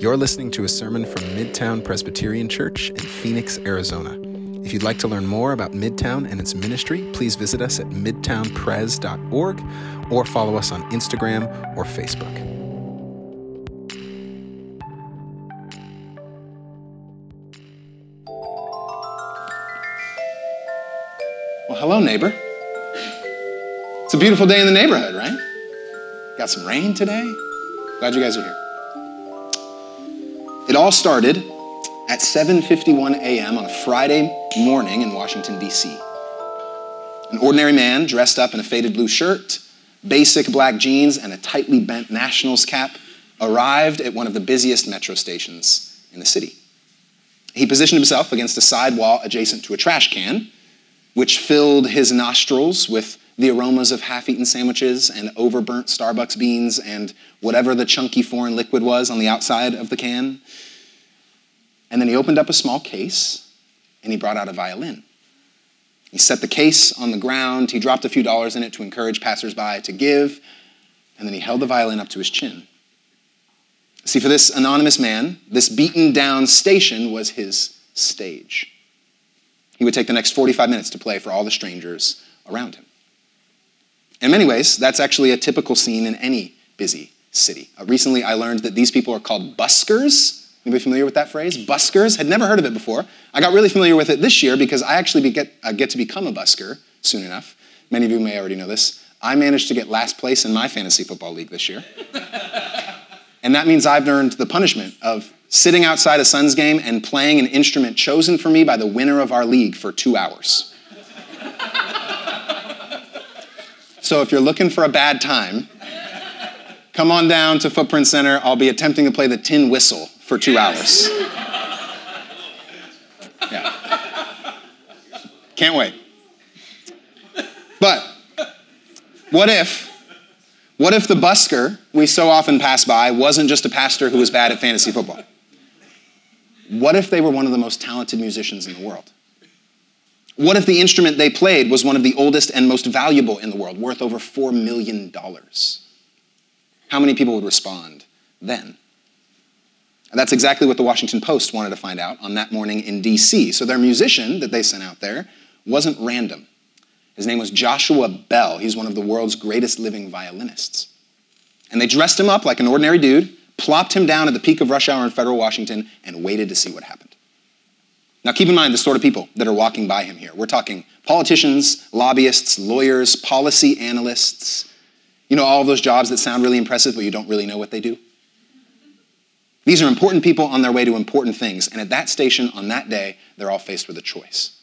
You're listening to a sermon from Midtown Presbyterian Church in Phoenix, Arizona. If you'd like to learn more about Midtown and its ministry, please visit us at midtownpres.org or follow us on Instagram or Facebook. Well, hello, neighbor. It's a beautiful day in the neighborhood, right? Got some rain today. Glad you guys are here. It all started at 7:51 a.m. on a Friday morning in Washington D.C. An ordinary man dressed up in a faded blue shirt, basic black jeans, and a tightly bent Nationals cap arrived at one of the busiest metro stations in the city. He positioned himself against a side wall adjacent to a trash can, which filled his nostrils with the aromas of half eaten sandwiches and overburnt Starbucks beans and whatever the chunky foreign liquid was on the outside of the can. And then he opened up a small case and he brought out a violin. He set the case on the ground, he dropped a few dollars in it to encourage passersby to give, and then he held the violin up to his chin. See, for this anonymous man, this beaten down station was his stage. He would take the next 45 minutes to play for all the strangers around him. In many ways, that's actually a typical scene in any busy city. Uh, recently, I learned that these people are called buskers. Anybody familiar with that phrase? Buskers? Had never heard of it before. I got really familiar with it this year because I actually get, uh, get to become a busker soon enough. Many of you may already know this. I managed to get last place in my fantasy football league this year. and that means I've earned the punishment of sitting outside a Suns game and playing an instrument chosen for me by the winner of our league for two hours. So if you're looking for a bad time, come on down to Footprint Center. I'll be attempting to play the tin whistle for two hours. Yeah. Can't wait. But what if, what if the busker we so often pass by wasn't just a pastor who was bad at fantasy football? What if they were one of the most talented musicians in the world? What if the instrument they played was one of the oldest and most valuable in the world, worth over $4 million? How many people would respond then? And that's exactly what the Washington Post wanted to find out on that morning in DC. So their musician that they sent out there wasn't random. His name was Joshua Bell. He's one of the world's greatest living violinists. And they dressed him up like an ordinary dude, plopped him down at the peak of rush hour in federal Washington, and waited to see what happened. Now, keep in mind the sort of people that are walking by him here. We're talking politicians, lobbyists, lawyers, policy analysts. You know, all those jobs that sound really impressive, but you don't really know what they do? These are important people on their way to important things. And at that station on that day, they're all faced with a choice.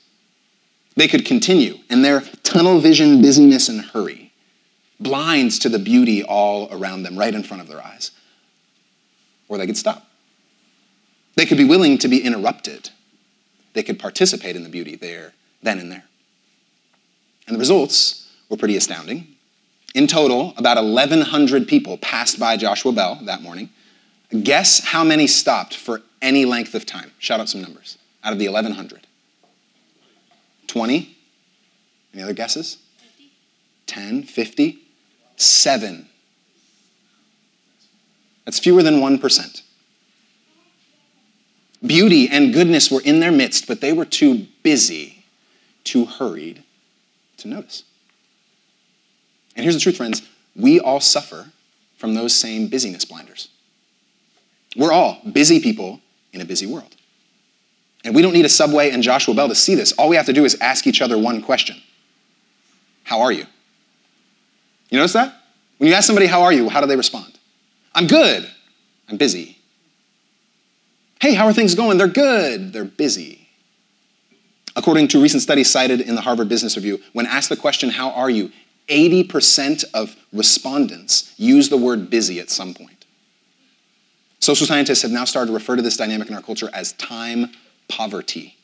They could continue in their tunnel vision busyness and hurry, blinds to the beauty all around them, right in front of their eyes. Or they could stop. They could be willing to be interrupted they could participate in the beauty there, then and there. And the results were pretty astounding. In total, about 1,100 people passed by Joshua Bell that morning. Guess how many stopped for any length of time? Shout out some numbers out of the 1,100. 20? Any other guesses? 50. 10, 50? 7. That's fewer than 1%. Beauty and goodness were in their midst, but they were too busy, too hurried to notice. And here's the truth, friends we all suffer from those same busyness blinders. We're all busy people in a busy world. And we don't need a subway and Joshua Bell to see this. All we have to do is ask each other one question How are you? You notice that? When you ask somebody, How are you? How do they respond? I'm good. I'm busy. Hey, how are things going? They're good. They're busy. According to recent studies cited in the Harvard Business Review, when asked the question, How are you? 80% of respondents use the word busy at some point. Social scientists have now started to refer to this dynamic in our culture as time poverty.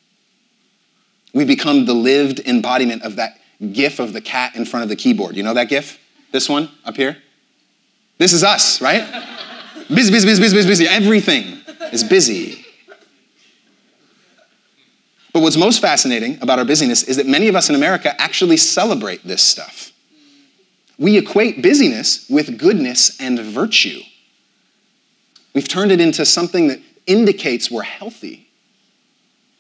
We've become the lived embodiment of that gif of the cat in front of the keyboard. You know that gif? This one up here? This is us, right? busy, busy, busy, busy, busy, busy. Everything is busy. But what's most fascinating about our busyness is that many of us in America actually celebrate this stuff. We equate busyness with goodness and virtue. We've turned it into something that indicates we're healthy.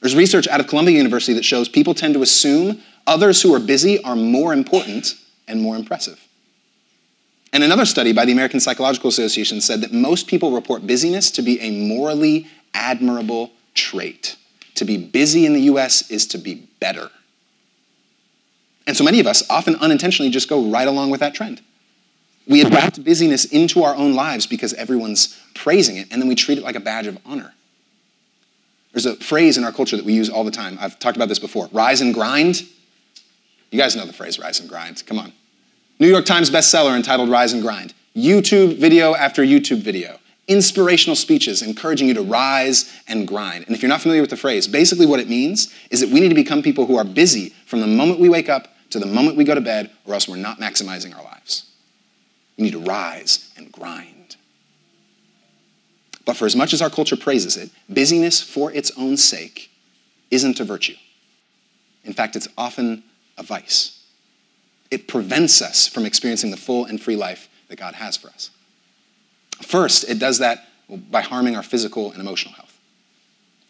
There's research out of Columbia University that shows people tend to assume others who are busy are more important and more impressive. And another study by the American Psychological Association said that most people report busyness to be a morally admirable trait. To be busy in the US is to be better. And so many of us often unintentionally just go right along with that trend. We adapt busyness into our own lives because everyone's praising it, and then we treat it like a badge of honor. There's a phrase in our culture that we use all the time. I've talked about this before rise and grind. You guys know the phrase rise and grind. Come on. New York Times bestseller entitled Rise and Grind. YouTube video after YouTube video. Inspirational speeches encouraging you to rise and grind. And if you're not familiar with the phrase, basically what it means is that we need to become people who are busy from the moment we wake up to the moment we go to bed, or else we're not maximizing our lives. We need to rise and grind. But for as much as our culture praises it, busyness for its own sake isn't a virtue. In fact, it's often a vice it prevents us from experiencing the full and free life that God has for us. First, it does that by harming our physical and emotional health.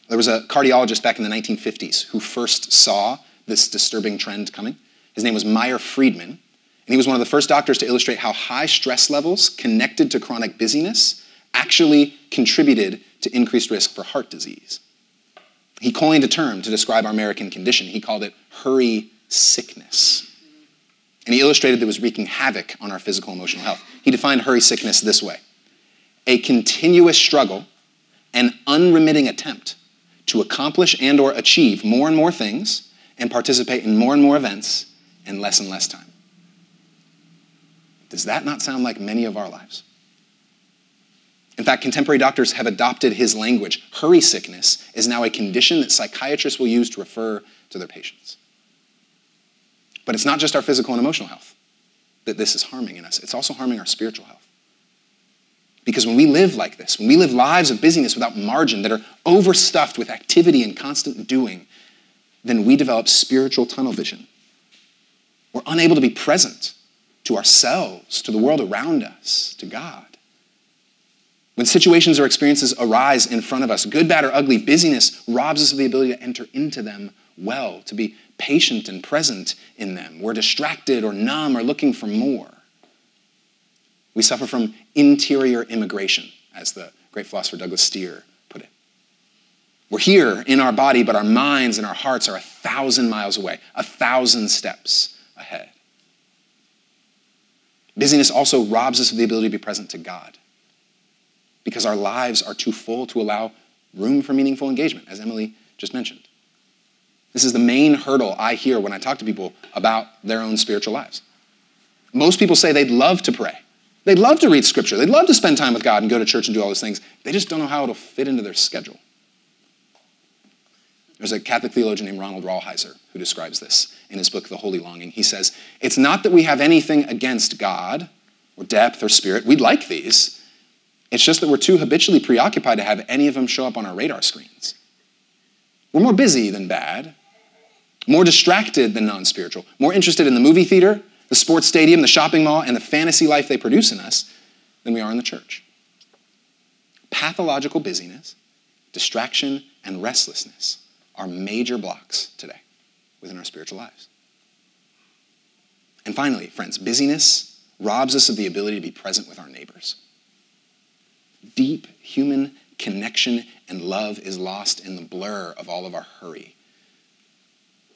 There was a cardiologist back in the 1950s who first saw this disturbing trend coming. His name was Meyer Friedman, and he was one of the first doctors to illustrate how high stress levels connected to chronic busyness actually contributed to increased risk for heart disease. He coined a term to describe our American condition. He called it hurry sickness. And he illustrated that it was wreaking havoc on our physical and emotional health. He defined hurry sickness this way a continuous struggle an unremitting attempt to accomplish and or achieve more and more things and participate in more and more events in less and less time. Does that not sound like many of our lives? In fact, contemporary doctors have adopted his language. Hurry sickness is now a condition that psychiatrists will use to refer to their patients. But it's not just our physical and emotional health that this is harming in us, it's also harming our spiritual health. Because when we live like this, when we live lives of busyness without margin that are overstuffed with activity and constant doing, then we develop spiritual tunnel vision. We're unable to be present to ourselves, to the world around us, to God. When situations or experiences arise in front of us, good, bad, or ugly, busyness robs us of the ability to enter into them well, to be patient and present in them. We're distracted or numb or looking for more. We suffer from interior immigration, as the great philosopher Douglas Steere put it. We're here in our body, but our minds and our hearts are a thousand miles away, a thousand steps ahead. Busyness also robs us of the ability to be present to God because our lives are too full to allow room for meaningful engagement, as Emily just mentioned. This is the main hurdle I hear when I talk to people about their own spiritual lives. Most people say they'd love to pray. They'd love to read scripture. They'd love to spend time with God and go to church and do all those things. They just don't know how it'll fit into their schedule. There's a Catholic theologian named Ronald Rolheiser who describes this in his book, The Holy Longing. He says, It's not that we have anything against God or depth or spirit. We'd like these. It's just that we're too habitually preoccupied to have any of them show up on our radar screens. We're more busy than bad, more distracted than non spiritual, more interested in the movie theater, the sports stadium, the shopping mall, and the fantasy life they produce in us than we are in the church. Pathological busyness, distraction, and restlessness are major blocks today within our spiritual lives. And finally, friends, busyness robs us of the ability to be present with our neighbors. Deep human connection and love is lost in the blur of all of our hurry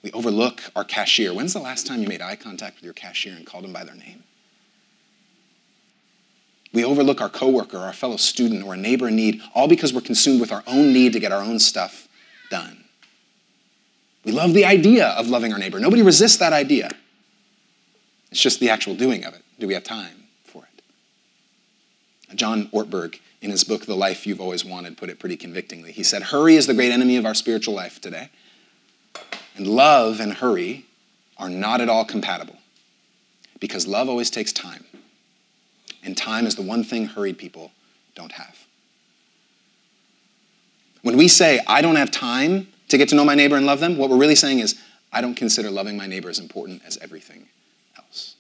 we overlook our cashier. When's the last time you made eye contact with your cashier and called them by their name? We overlook our coworker, our fellow student, or a neighbor in need, all because we're consumed with our own need to get our own stuff done. We love the idea of loving our neighbor. Nobody resists that idea. It's just the actual doing of it. Do we have time for it? John Ortberg, in his book, The Life You've Always Wanted, put it pretty convictingly. He said, Hurry is the great enemy of our spiritual life today. And love and hurry are not at all compatible because love always takes time. And time is the one thing hurried people don't have. When we say, I don't have time to get to know my neighbor and love them, what we're really saying is, I don't consider loving my neighbor as important as everything else.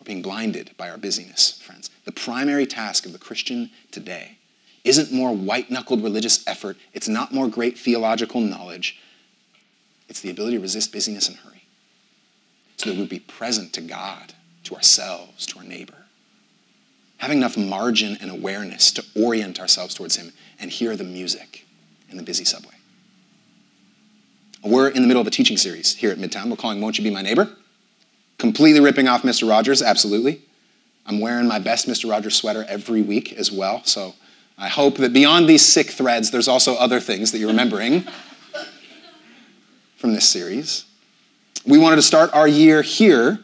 We're being blinded by our busyness, friends. The primary task of the Christian today isn't more white knuckled religious effort, it's not more great theological knowledge. It's the ability to resist busyness and hurry so that we be present to God, to ourselves, to our neighbor. Having enough margin and awareness to orient ourselves towards Him and hear the music in the busy subway. We're in the middle of a teaching series here at Midtown. We're calling Won't You Be My Neighbor? Completely ripping off Mr. Rogers, absolutely. I'm wearing my best Mr. Rogers sweater every week as well, so I hope that beyond these sick threads, there's also other things that you're remembering from this series. We wanted to start our year here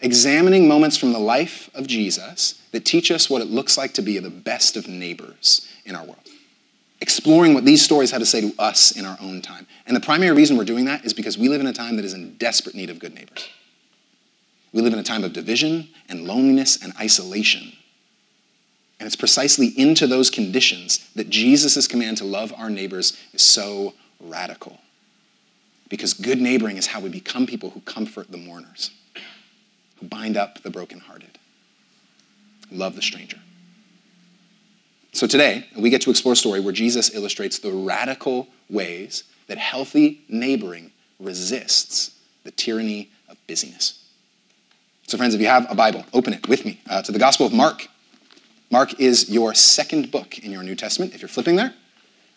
examining moments from the life of Jesus that teach us what it looks like to be the best of neighbors in our world. Exploring what these stories have to say to us in our own time. And the primary reason we're doing that is because we live in a time that is in desperate need of good neighbors. We live in a time of division and loneliness and isolation. And it's precisely into those conditions that Jesus' command to love our neighbors is so radical. Because good neighboring is how we become people who comfort the mourners, who bind up the brokenhearted, love the stranger. So today, we get to explore a story where Jesus illustrates the radical ways that healthy neighboring resists the tyranny of busyness. So, friends, if you have a Bible, open it with me uh, to the Gospel of Mark. Mark is your second book in your New Testament. If you're flipping there,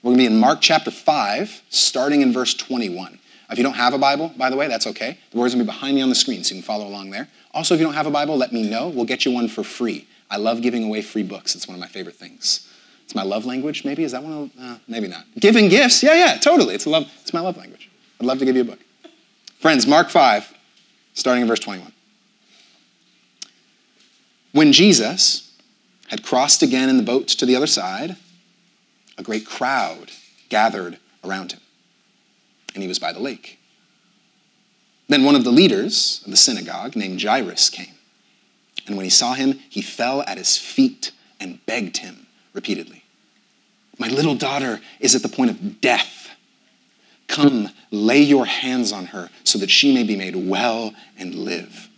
we're going to be in Mark chapter 5, starting in verse 21. If you don't have a Bible, by the way, that's okay. The word's to be behind me on the screen, so you can follow along there. Also, if you don't have a Bible, let me know. We'll get you one for free. I love giving away free books. It's one of my favorite things. It's my love language, maybe? Is that one of, uh, maybe not. Giving gifts? Yeah, yeah, totally. It's, a love, it's my love language. I'd love to give you a book. Friends, Mark 5, starting in verse 21. When Jesus had crossed again in the boat to the other side, a great crowd gathered around him, and he was by the lake. Then one of the leaders of the synagogue, named Jairus, came. And when he saw him, he fell at his feet and begged him repeatedly My little daughter is at the point of death. Come, lay your hands on her so that she may be made well and live.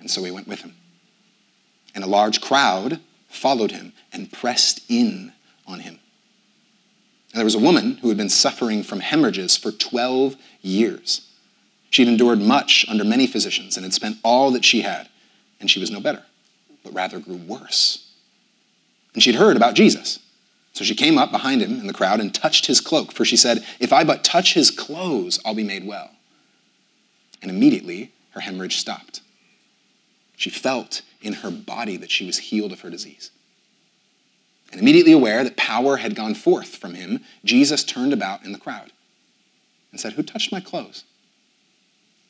And so he went with him and a large crowd followed him and pressed in on him. And there was a woman who had been suffering from hemorrhages for 12 years. She had endured much under many physicians and had spent all that she had, and she was no better, but rather grew worse. And she'd heard about Jesus. So she came up behind him in the crowd and touched his cloak, for she said, If I but touch his clothes, I'll be made well. And immediately her hemorrhage stopped. She felt in her body that she was healed of her disease. And immediately aware that power had gone forth from him, Jesus turned about in the crowd and said, Who touched my clothes?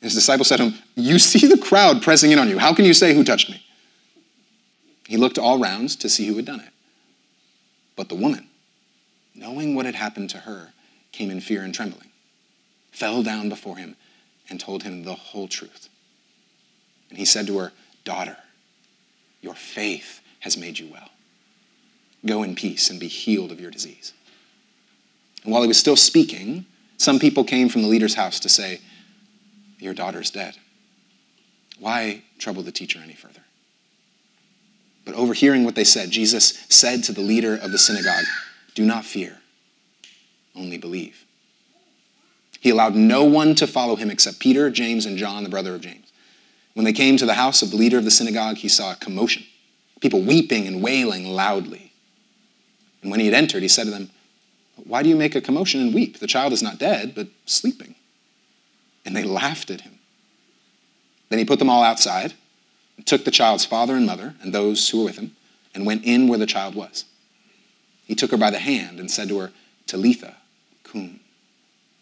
His disciples said to him, You see the crowd pressing in on you. How can you say, Who touched me? He looked all round to see who had done it. But the woman, knowing what had happened to her, came in fear and trembling, fell down before him, and told him the whole truth. And he said to her, Daughter, your faith has made you well. Go in peace and be healed of your disease. And while he was still speaking, some people came from the leader's house to say, Your daughter's dead. Why trouble the teacher any further? But overhearing what they said, Jesus said to the leader of the synagogue, Do not fear, only believe. He allowed no one to follow him except Peter, James, and John, the brother of James. When they came to the house of the leader of the synagogue, he saw a commotion, people weeping and wailing loudly. And when he had entered, he said to them, Why do you make a commotion and weep? The child is not dead, but sleeping. And they laughed at him. Then he put them all outside, and took the child's father and mother and those who were with him, and went in where the child was. He took her by the hand and said to her, Talitha, cum,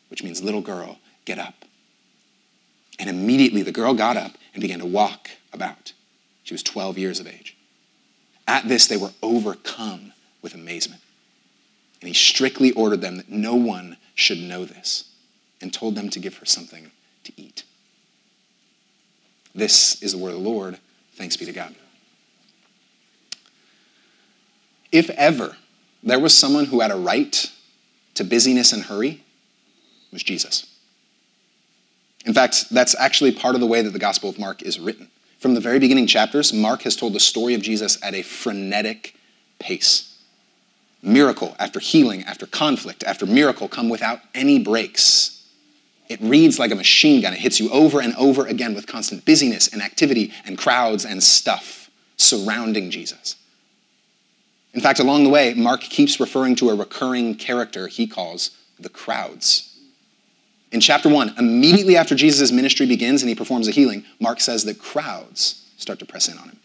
which means little girl, get up. And immediately the girl got up and began to walk about. She was 12 years of age. At this, they were overcome with amazement. And he strictly ordered them that no one should know this and told them to give her something to eat. This is the word of the Lord. Thanks be to God. If ever there was someone who had a right to busyness and hurry, it was Jesus. In fact, that's actually part of the way that the Gospel of Mark is written. From the very beginning chapters, Mark has told the story of Jesus at a frenetic pace. Miracle after healing, after conflict, after miracle come without any breaks. It reads like a machine gun. It hits you over and over again with constant busyness and activity and crowds and stuff surrounding Jesus. In fact, along the way, Mark keeps referring to a recurring character he calls the crowds. In chapter 1, immediately after Jesus' ministry begins and he performs a healing, Mark says that crowds start to press in on him.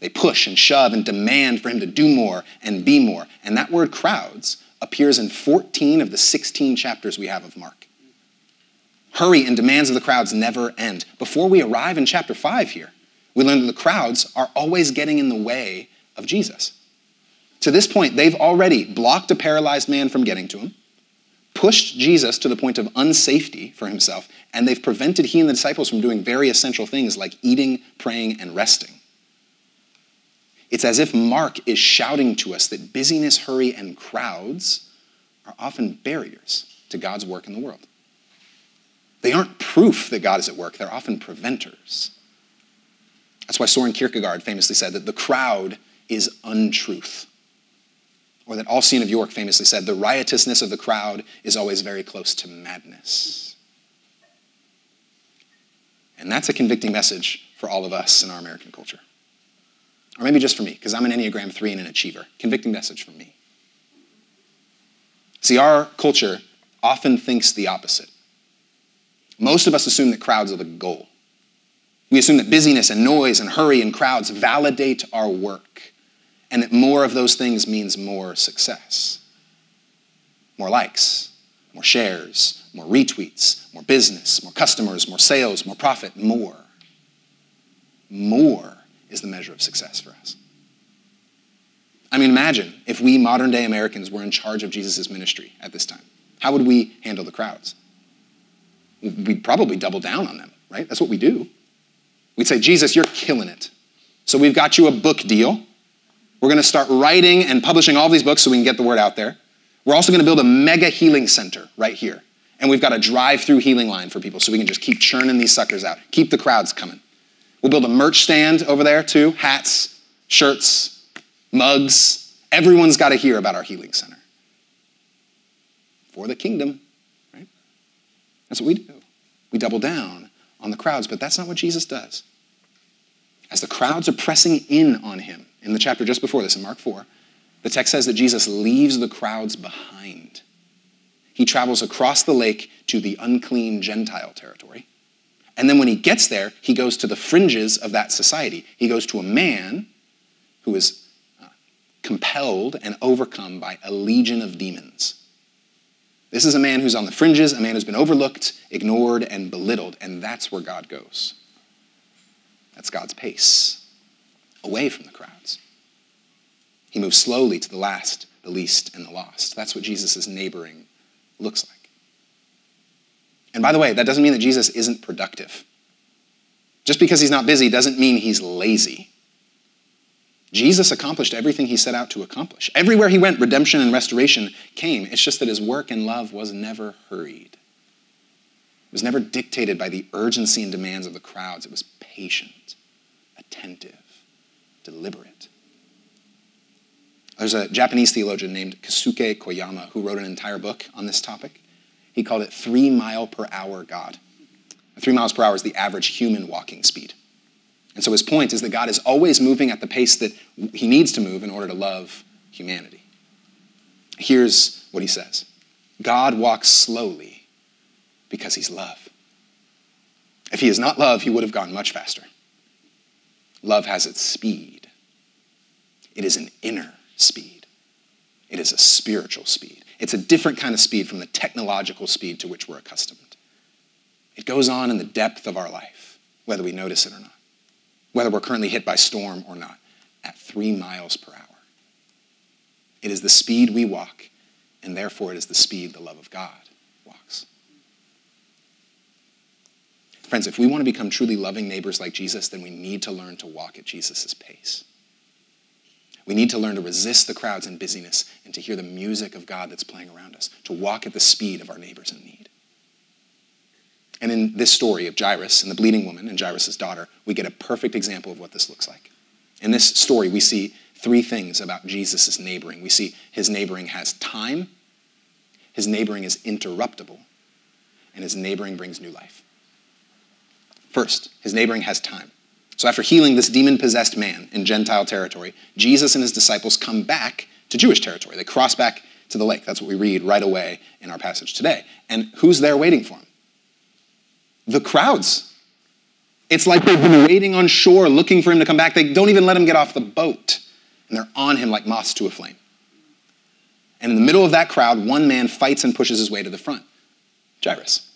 They push and shove and demand for him to do more and be more. And that word crowds appears in 14 of the 16 chapters we have of Mark. Hurry and demands of the crowds never end. Before we arrive in chapter 5 here, we learn that the crowds are always getting in the way of Jesus. To this point, they've already blocked a paralyzed man from getting to him pushed Jesus to the point of unsafety for himself, and they've prevented he and the disciples from doing very essential things like eating, praying, and resting. It's as if Mark is shouting to us that busyness, hurry, and crowds are often barriers to God's work in the world. They aren't proof that God is at work, they're often preventers. That's why Soren Kierkegaard famously said that the crowd is untruth or that Alcuin of York famously said, the riotousness of the crowd is always very close to madness. And that's a convicting message for all of us in our American culture. Or maybe just for me, because I'm an Enneagram 3 and an achiever. Convicting message for me. See, our culture often thinks the opposite. Most of us assume that crowds are the goal. We assume that busyness and noise and hurry and crowds validate our work and that more of those things means more success. More likes, more shares, more retweets, more business, more customers, more sales, more profit, more. More is the measure of success for us. I mean, imagine if we modern day Americans were in charge of Jesus' ministry at this time. How would we handle the crowds? We'd probably double down on them, right? That's what we do. We'd say, Jesus, you're killing it. So we've got you a book deal. We're going to start writing and publishing all these books so we can get the word out there. We're also going to build a mega healing center right here. And we've got a drive through healing line for people so we can just keep churning these suckers out, keep the crowds coming. We'll build a merch stand over there too hats, shirts, mugs. Everyone's got to hear about our healing center. For the kingdom? That's what we do. We double down on the crowds, but that's not what Jesus does. As the crowds are pressing in on him, in the chapter just before this, in Mark 4, the text says that Jesus leaves the crowds behind. He travels across the lake to the unclean Gentile territory. And then when he gets there, he goes to the fringes of that society. He goes to a man who is uh, compelled and overcome by a legion of demons. This is a man who's on the fringes, a man who's been overlooked, ignored, and belittled, and that's where God goes. That's God's pace, away from the crowds. He moves slowly to the last, the least, and the lost. That's what Jesus' neighboring looks like. And by the way, that doesn't mean that Jesus isn't productive. Just because he's not busy doesn't mean he's lazy. Jesus accomplished everything he set out to accomplish. Everywhere he went, redemption and restoration came. It's just that his work and love was never hurried. It was never dictated by the urgency and demands of the crowds. It was patient, attentive, deliberate. There's a Japanese theologian named Kosuke Koyama who wrote an entire book on this topic. He called it Three Mile Per Hour God. Three miles per hour is the average human walking speed. And so his point is that God is always moving at the pace that he needs to move in order to love humanity. Here's what he says God walks slowly because he's love. If he is not love, he would have gone much faster. Love has its speed. It is an inner speed. It is a spiritual speed. It's a different kind of speed from the technological speed to which we're accustomed. It goes on in the depth of our life, whether we notice it or not, whether we're currently hit by storm or not, at three miles per hour. It is the speed we walk, and therefore it is the speed the love of God walks. Friends, if we want to become truly loving neighbors like Jesus, then we need to learn to walk at Jesus' pace. We need to learn to resist the crowds and busyness and to hear the music of God that's playing around us, to walk at the speed of our neighbors in need. And in this story of Jairus and the bleeding woman and Jairus' daughter, we get a perfect example of what this looks like. In this story, we see three things about Jesus' neighboring. We see his neighboring has time, his neighboring is interruptible, and his neighboring brings new life. First, his neighboring has time. So after healing this demon possessed man in Gentile territory, Jesus and his disciples come back to Jewish territory. They cross back to the lake. That's what we read right away in our passage today. And who's there waiting for him? The crowds. It's like they've been waiting on shore looking for him to come back. They don't even let him get off the boat. And they're on him like moths to a flame. And in the middle of that crowd, one man fights and pushes his way to the front Jairus.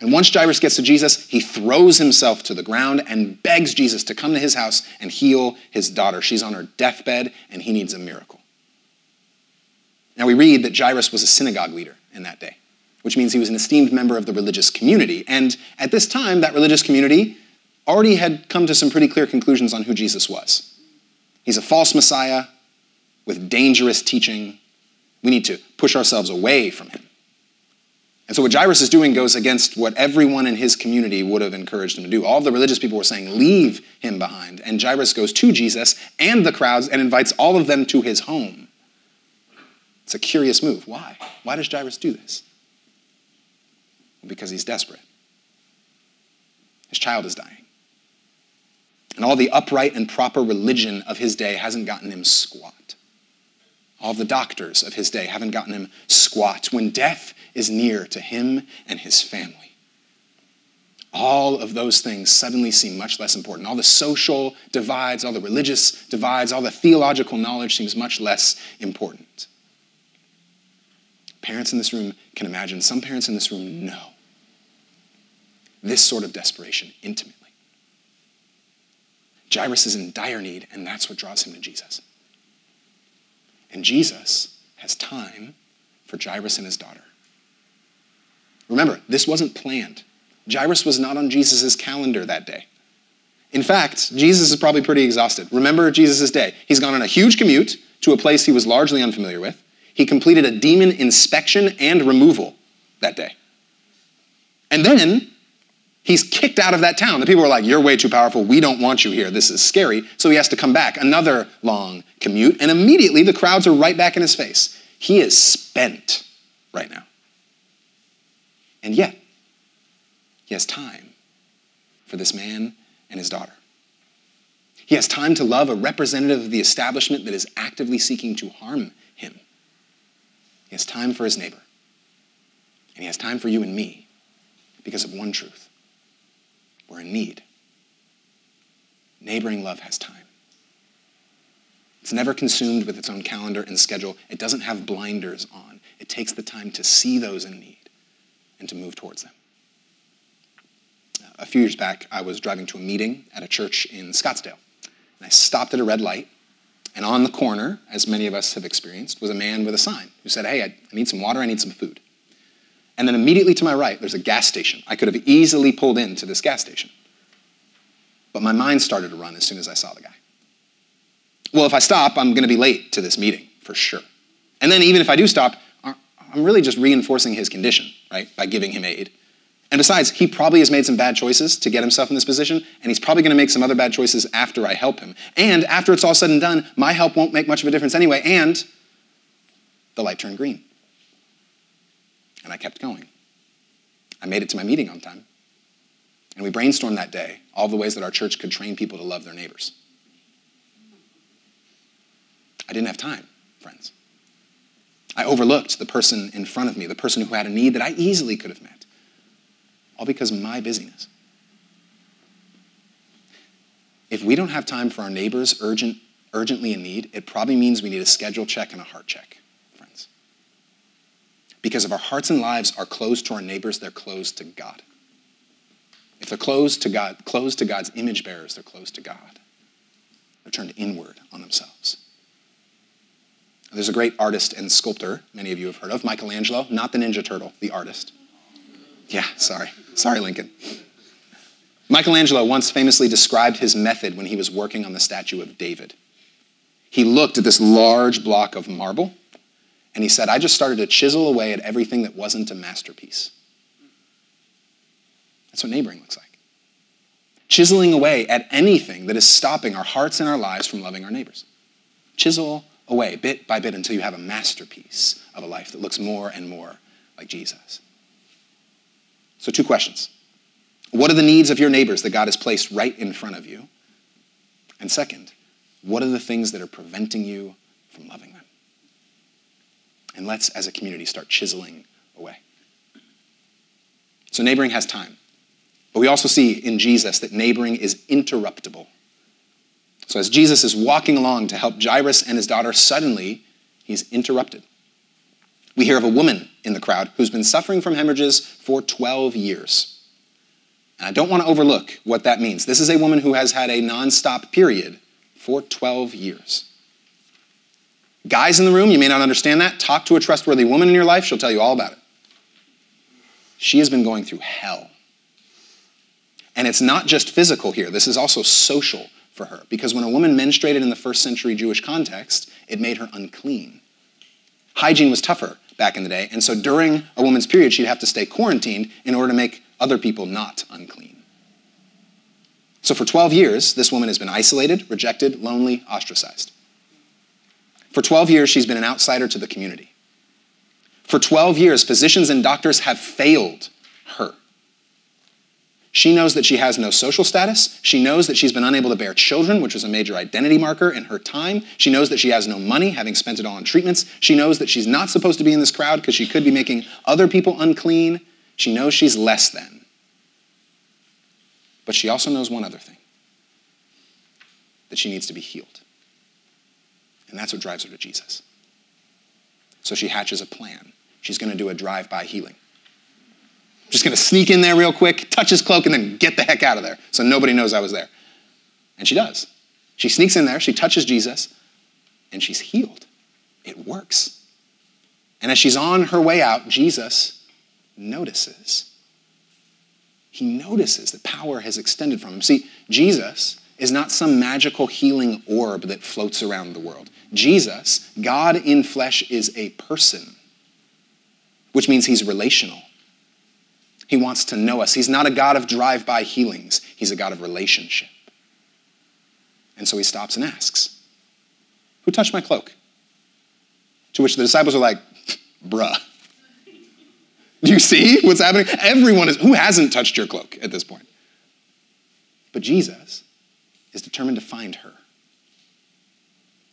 And once Jairus gets to Jesus, he throws himself to the ground and begs Jesus to come to his house and heal his daughter. She's on her deathbed and he needs a miracle. Now we read that Jairus was a synagogue leader in that day, which means he was an esteemed member of the religious community. And at this time, that religious community already had come to some pretty clear conclusions on who Jesus was. He's a false Messiah with dangerous teaching. We need to push ourselves away from him. And so what Jairus is doing goes against what everyone in his community would have encouraged him to do. All the religious people were saying, leave him behind. And Jairus goes to Jesus and the crowds and invites all of them to his home. It's a curious move. Why? Why does Jairus do this? Because he's desperate. His child is dying. And all the upright and proper religion of his day hasn't gotten him squat. All the doctors of his day haven't gotten him squat when death is near to him and his family. All of those things suddenly seem much less important. All the social divides, all the religious divides, all the theological knowledge seems much less important. Parents in this room can imagine, some parents in this room know this sort of desperation intimately. Jairus is in dire need, and that's what draws him to Jesus. And Jesus has time for Jairus and his daughter. Remember, this wasn't planned. Jairus was not on Jesus' calendar that day. In fact, Jesus is probably pretty exhausted. Remember Jesus' day. He's gone on a huge commute to a place he was largely unfamiliar with. He completed a demon inspection and removal that day. And then he's kicked out of that town. The people are like, You're way too powerful. We don't want you here. This is scary. So he has to come back. Another long commute. And immediately the crowds are right back in his face. He is spent right now. And yet, he has time for this man and his daughter. He has time to love a representative of the establishment that is actively seeking to harm him. He has time for his neighbor. And he has time for you and me because of one truth we're in need. Neighboring love has time. It's never consumed with its own calendar and schedule. It doesn't have blinders on. It takes the time to see those in need and to move towards them. A few years back, I was driving to a meeting at a church in Scottsdale. And I stopped at a red light, and on the corner, as many of us have experienced, was a man with a sign who said, Hey, I need some water, I need some food. And then immediately to my right, there's a gas station. I could have easily pulled into this gas station. But my mind started to run as soon as I saw the guy. Well, if I stop, I'm going to be late to this meeting, for sure. And then even if I do stop, I'm really just reinforcing his condition, right, by giving him aid. And besides, he probably has made some bad choices to get himself in this position, and he's probably going to make some other bad choices after I help him. And after it's all said and done, my help won't make much of a difference anyway, and the light turned green. And I kept going. I made it to my meeting on time. And we brainstormed that day all the ways that our church could train people to love their neighbors. I didn't have time, friends. I overlooked the person in front of me, the person who had a need that I easily could have met, all because of my busyness. If we don't have time for our neighbors urgent, urgently in need, it probably means we need a schedule check and a heart check. Friends. Because if our hearts and lives are closed to our neighbors, they're closed to God. If they're closed to God, closed to God's image bearers, they're closed to God. They're turned inward on themselves. There's a great artist and sculptor, many of you have heard of, Michelangelo, not the Ninja Turtle, the artist. Yeah, sorry. Sorry, Lincoln. Michelangelo once famously described his method when he was working on the statue of David. He looked at this large block of marble and he said, I just started to chisel away at everything that wasn't a masterpiece. That's what neighboring looks like. Chiseling away at anything that is stopping our hearts and our lives from loving our neighbors. Chisel away bit by bit until you have a masterpiece of a life that looks more and more like Jesus. So, two questions. What are the needs of your neighbors that God has placed right in front of you? And second, what are the things that are preventing you from loving them? And let's, as a community, start chiseling away. So, neighboring has time. But we also see in Jesus that neighboring is interruptible. So, as Jesus is walking along to help Jairus and his daughter, suddenly he's interrupted. We hear of a woman in the crowd who's been suffering from hemorrhages for 12 years. And I don't want to overlook what that means. This is a woman who has had a nonstop period for 12 years. Guys in the room, you may not understand that. Talk to a trustworthy woman in your life, she'll tell you all about it. She has been going through hell. And it's not just physical here, this is also social for her. Because when a woman menstruated in the first century Jewish context, it made her unclean. Hygiene was tougher back in the day, and so during a woman's period, she'd have to stay quarantined in order to make other people not unclean. So for 12 years, this woman has been isolated, rejected, lonely, ostracized. For 12 years, she's been an outsider to the community. For 12 years, physicians and doctors have failed her. She knows that she has no social status. She knows that she's been unable to bear children, which was a major identity marker in her time. She knows that she has no money, having spent it all on treatments. She knows that she's not supposed to be in this crowd because she could be making other people unclean. She knows she's less than. But she also knows one other thing that she needs to be healed. And that's what drives her to Jesus. So she hatches a plan. She's going to do a drive by healing. Just to sneak in there real quick, touch his cloak, and then get the heck out of there so nobody knows I was there. And she does. She sneaks in there, she touches Jesus, and she's healed. It works. And as she's on her way out, Jesus notices. He notices that power has extended from him. See, Jesus is not some magical healing orb that floats around the world. Jesus, God in flesh, is a person, which means he's relational. He wants to know us. He's not a God of drive by healings, he's a God of relationship. And so he stops and asks, Who touched my cloak? To which the disciples are like, Bruh. Do you see what's happening? Everyone is, who hasn't touched your cloak at this point? But Jesus is determined to find her.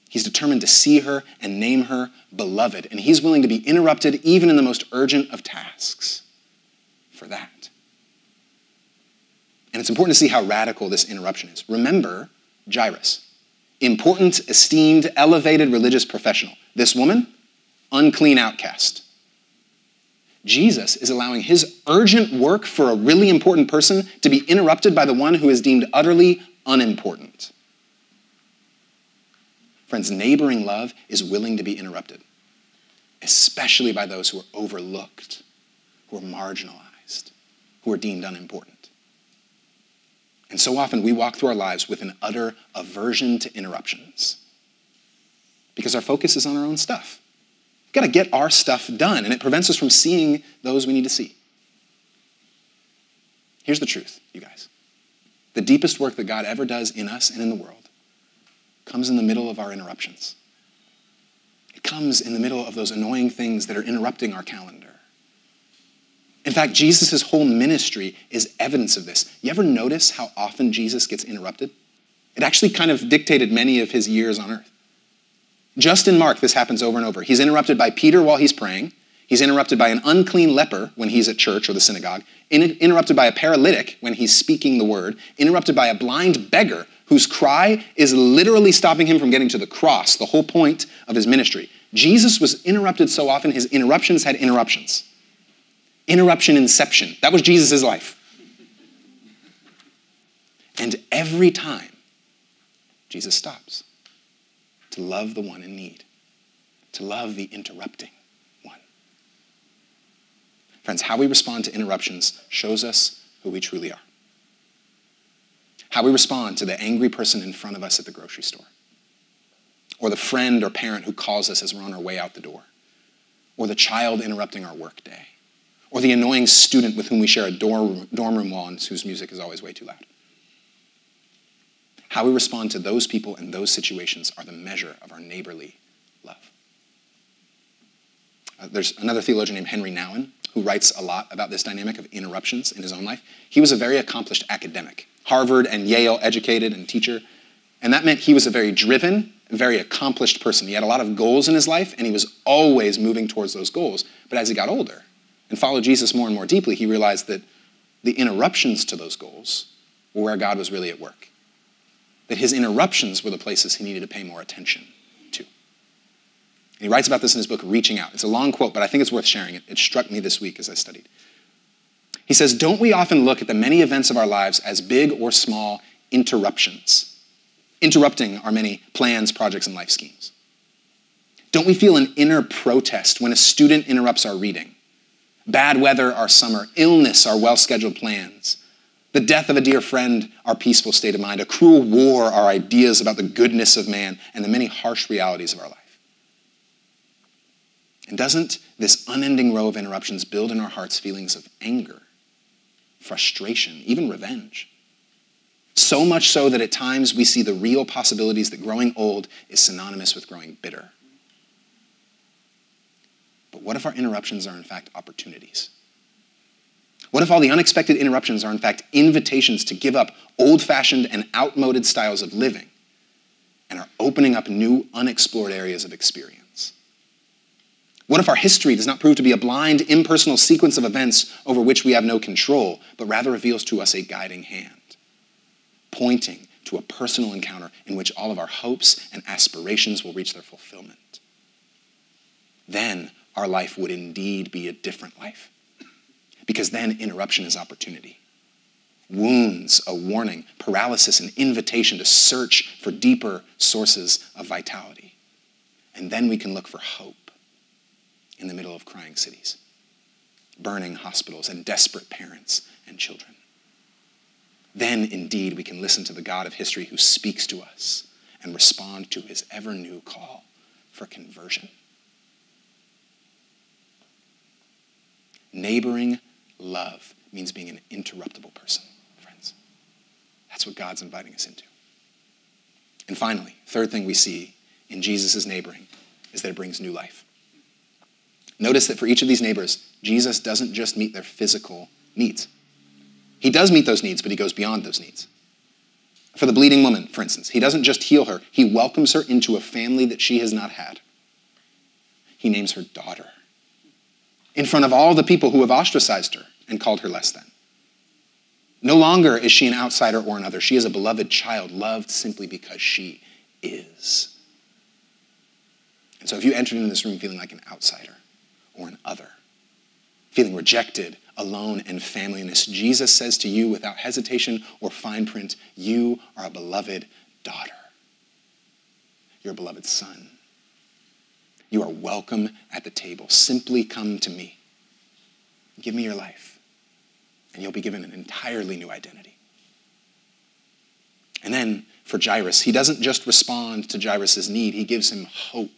He's determined to see her and name her beloved, and he's willing to be interrupted even in the most urgent of tasks for that. And it's important to see how radical this interruption is. Remember Jairus, important, esteemed, elevated religious professional. This woman, unclean outcast. Jesus is allowing his urgent work for a really important person to be interrupted by the one who is deemed utterly unimportant. Friends, neighboring love is willing to be interrupted, especially by those who are overlooked, who are marginalized, who are deemed unimportant. And so often we walk through our lives with an utter aversion to interruptions because our focus is on our own stuff. We've got to get our stuff done, and it prevents us from seeing those we need to see. Here's the truth, you guys. The deepest work that God ever does in us and in the world comes in the middle of our interruptions. It comes in the middle of those annoying things that are interrupting our calendar. In fact, Jesus' whole ministry is evidence of this. You ever notice how often Jesus gets interrupted? It actually kind of dictated many of his years on earth. Just in Mark, this happens over and over. He's interrupted by Peter while he's praying. He's interrupted by an unclean leper when he's at church or the synagogue. interrupted by a paralytic when he's speaking the word. Interrupted by a blind beggar whose cry is literally stopping him from getting to the cross, the whole point of his ministry. Jesus was interrupted so often, his interruptions had interruptions. Interruption inception. That was Jesus' life. And every time, Jesus stops to love the one in need, to love the interrupting one. Friends, how we respond to interruptions shows us who we truly are. How we respond to the angry person in front of us at the grocery store, or the friend or parent who calls us as we're on our way out the door, or the child interrupting our workday, or the annoying student with whom we share a dorm, dorm room wall and whose music is always way too loud. How we respond to those people and those situations are the measure of our neighborly love. Uh, there's another theologian named Henri Nouwen who writes a lot about this dynamic of interruptions in his own life. He was a very accomplished academic, Harvard and Yale educated and teacher, and that meant he was a very driven, very accomplished person. He had a lot of goals in his life, and he was always moving towards those goals. But as he got older and followed Jesus more and more deeply, he realized that the interruptions to those goals were where God was really at work. That his interruptions were the places he needed to pay more attention to. And he writes about this in his book, Reaching Out. It's a long quote, but I think it's worth sharing it. It struck me this week as I studied. He says, Don't we often look at the many events of our lives as big or small interruptions? interrupting our many plans, projects, and life schemes? Don't we feel an inner protest when a student interrupts our reading? Bad weather, our summer, illness, our well scheduled plans, the death of a dear friend, our peaceful state of mind, a cruel war, our ideas about the goodness of man, and the many harsh realities of our life. And doesn't this unending row of interruptions build in our hearts feelings of anger, frustration, even revenge? So much so that at times we see the real possibilities that growing old is synonymous with growing bitter. What if our interruptions are in fact opportunities? What if all the unexpected interruptions are in fact invitations to give up old fashioned and outmoded styles of living and are opening up new unexplored areas of experience? What if our history does not prove to be a blind, impersonal sequence of events over which we have no control, but rather reveals to us a guiding hand? pointing to a personal encounter in which all of our hopes and aspirations will reach their fulfillment. Then our life would indeed be a different life. Because then interruption is opportunity. Wounds, a warning, paralysis, an invitation to search for deeper sources of vitality. And then we can look for hope in the middle of crying cities, burning hospitals, and desperate parents and children then indeed we can listen to the God of history who speaks to us and respond to his ever new call for conversion. Neighboring love means being an interruptible person, friends. That's what God's inviting us into. And finally, third thing we see in Jesus' neighboring is that it brings new life. Notice that for each of these neighbors, Jesus doesn't just meet their physical needs. He does meet those needs, but he goes beyond those needs. For the bleeding woman, for instance, he doesn't just heal her, he welcomes her into a family that she has not had. He names her daughter in front of all the people who have ostracized her and called her less than. No longer is she an outsider or another. She is a beloved child, loved simply because she is. And so if you entered into this room feeling like an outsider or an other, feeling rejected alone and familyless. Jesus says to you without hesitation or fine print, You are a beloved daughter. You're a beloved son. You are welcome at the table. Simply come to me. Give me your life, and you'll be given an entirely new identity. And then for Jairus, he doesn't just respond to Jairus' need, he gives him hope.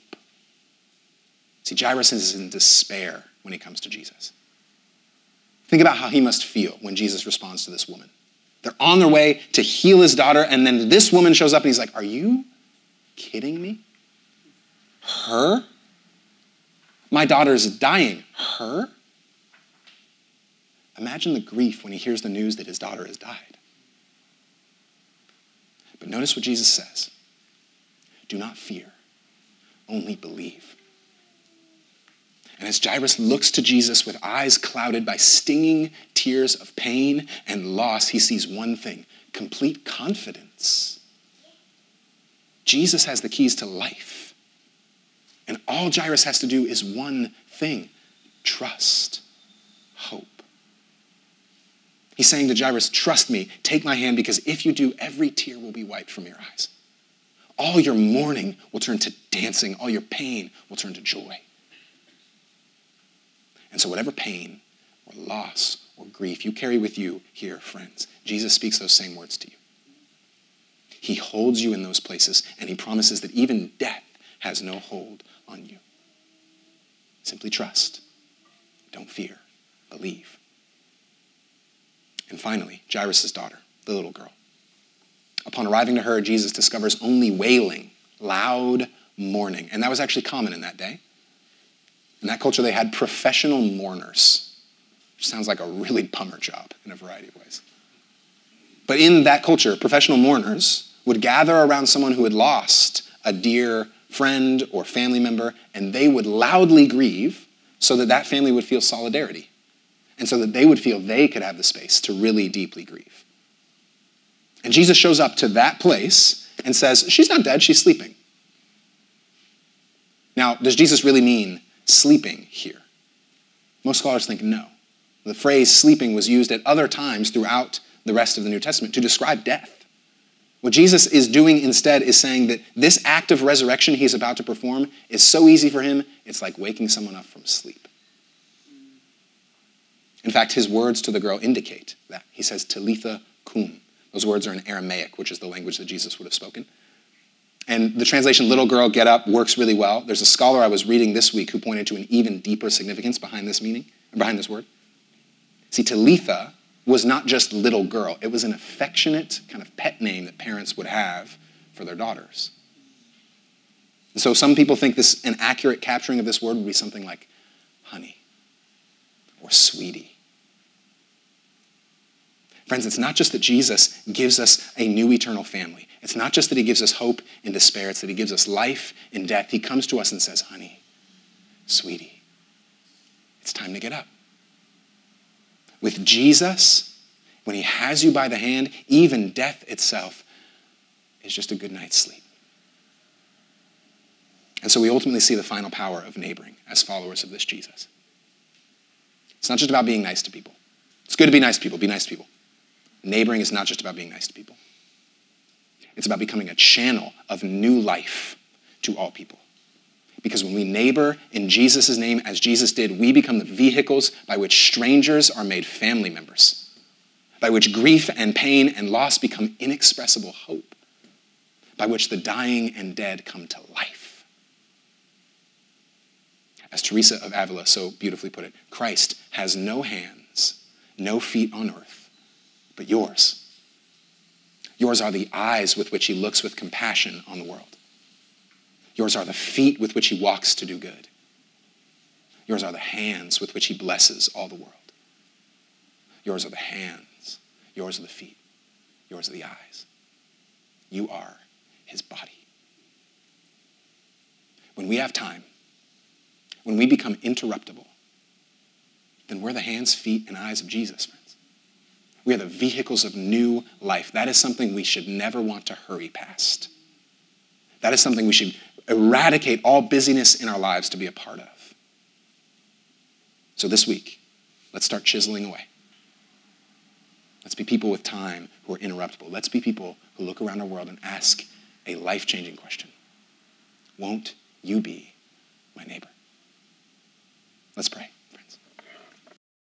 See, Jairus is in despair when he comes to Jesus. Think about how he must feel when Jesus responds to this woman. They're on their way to heal his daughter, and then this woman shows up and he's like, Are you kidding me? Her? My daughter is dying. Her? Imagine the grief when he hears the news that his daughter has died. But notice what Jesus says Do not fear, only believe. And as Jairus looks to Jesus with eyes clouded by stinging tears of pain and loss, he sees one thing complete confidence. Jesus has the keys to life. And all Jairus has to do is one thing trust, hope. He's saying to Jairus, Trust me, take my hand, because if you do, every tear will be wiped from your eyes. All your mourning will turn to dancing, all your pain will turn to joy. And so, whatever pain or loss or grief you carry with you here, friends, Jesus speaks those same words to you. He holds you in those places, and he promises that even death has no hold on you. Simply trust. Don't fear. believe. And finally, Jairus' daughter, the little girl. Upon arriving to her, Jesus discovers only wailing, loud mourning. And that was actually common in that day. In that culture, they had professional mourners, which sounds like a really bummer job in a variety of ways. But in that culture, professional mourners would gather around someone who had lost a dear friend or family member, and they would loudly grieve so that that family would feel solidarity and so that they would feel they could have the space to really deeply grieve. And Jesus shows up to that place and says, She's not dead, she's sleeping. Now, does Jesus really mean sleeping here? Most scholars think no. The phrase sleeping was used at other times throughout the rest of the New Testament to describe death. What Jesus is doing instead is saying that this act of resurrection he's about to perform is so easy for him, it's like waking someone up from sleep. In fact, his words to the girl indicate that. He says, Talitha kum. Those words are in Aramaic, which is the language that Jesus would have spoken. And the translation, little girl, get up, works really well. There's a scholar I was reading this week who pointed to an even deeper significance behind this meaning, behind this word. See, Talitha was not just little girl, it was an affectionate kind of pet name that parents would have for their daughters. And so some people think this an accurate capturing of this word would be something like honey or sweetie. Friends, it's not just that Jesus gives us a new eternal family. It's not just that he gives us hope in despair, it's that he gives us life in death. He comes to us and says, honey, sweetie, it's time to get up. With Jesus, when he has you by the hand, even death itself is just a good night's sleep. And so we ultimately see the final power of neighboring as followers of this Jesus. It's not just about being nice to people. It's good to be nice to people, be nice to people. Neighboring is not just about being nice to people. It's about becoming a channel of new life to all people. Because when we neighbor in Jesus' name, as Jesus did, we become the vehicles by which strangers are made family members, by which grief and pain and loss become inexpressible hope, by which the dying and dead come to life. As Teresa of Avila so beautifully put it, Christ has no hands, no feet on earth, but yours. Yours are the eyes with which he looks with compassion on the world. Yours are the feet with which he walks to do good. Yours are the hands with which he blesses all the world. Yours are the hands. Yours are the feet. Yours are the eyes. You are his body. When we have time, when we become interruptible, then we're the hands, feet, and eyes of Jesus, friends. We are the vehicles of new life. That is something we should never want to hurry past. That is something we should eradicate all busyness in our lives to be a part of. So this week, let's start chiseling away. Let's be people with time who are interruptible. Let's be people who look around our world and ask a life changing question Won't you be my neighbor? Let's pray.